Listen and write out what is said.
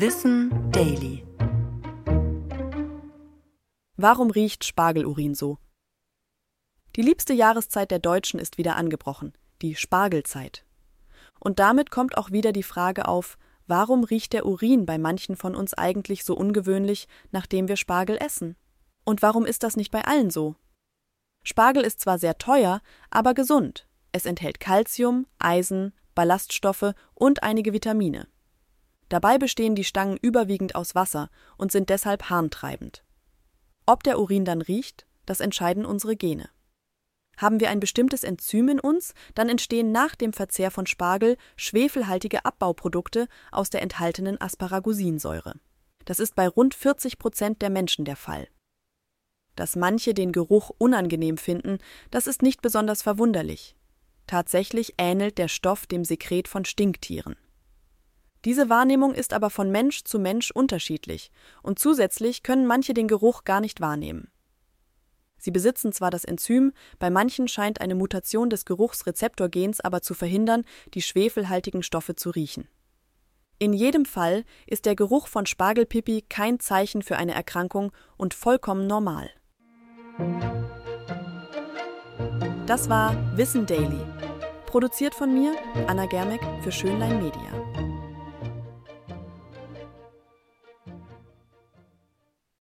Wissen Daily. Warum riecht Spargelurin so? Die liebste Jahreszeit der Deutschen ist wieder angebrochen, die Spargelzeit. Und damit kommt auch wieder die Frage auf, warum riecht der Urin bei manchen von uns eigentlich so ungewöhnlich, nachdem wir Spargel essen? Und warum ist das nicht bei allen so? Spargel ist zwar sehr teuer, aber gesund. Es enthält Kalzium, Eisen, Ballaststoffe und einige Vitamine. Dabei bestehen die Stangen überwiegend aus Wasser und sind deshalb harntreibend. Ob der Urin dann riecht, das entscheiden unsere Gene. Haben wir ein bestimmtes Enzym in uns, dann entstehen nach dem Verzehr von Spargel schwefelhaltige Abbauprodukte aus der enthaltenen Asparagusinsäure. Das ist bei rund 40 Prozent der Menschen der Fall. Dass manche den Geruch unangenehm finden, das ist nicht besonders verwunderlich. Tatsächlich ähnelt der Stoff dem Sekret von Stinktieren. Diese Wahrnehmung ist aber von Mensch zu Mensch unterschiedlich, und zusätzlich können manche den Geruch gar nicht wahrnehmen. Sie besitzen zwar das Enzym, bei manchen scheint eine Mutation des Geruchsrezeptorgens aber zu verhindern, die schwefelhaltigen Stoffe zu riechen. In jedem Fall ist der Geruch von Spargelpipi kein Zeichen für eine Erkrankung und vollkommen normal. Das war Wissen Daily. Produziert von mir, Anna Germeck, für Schönlein Media.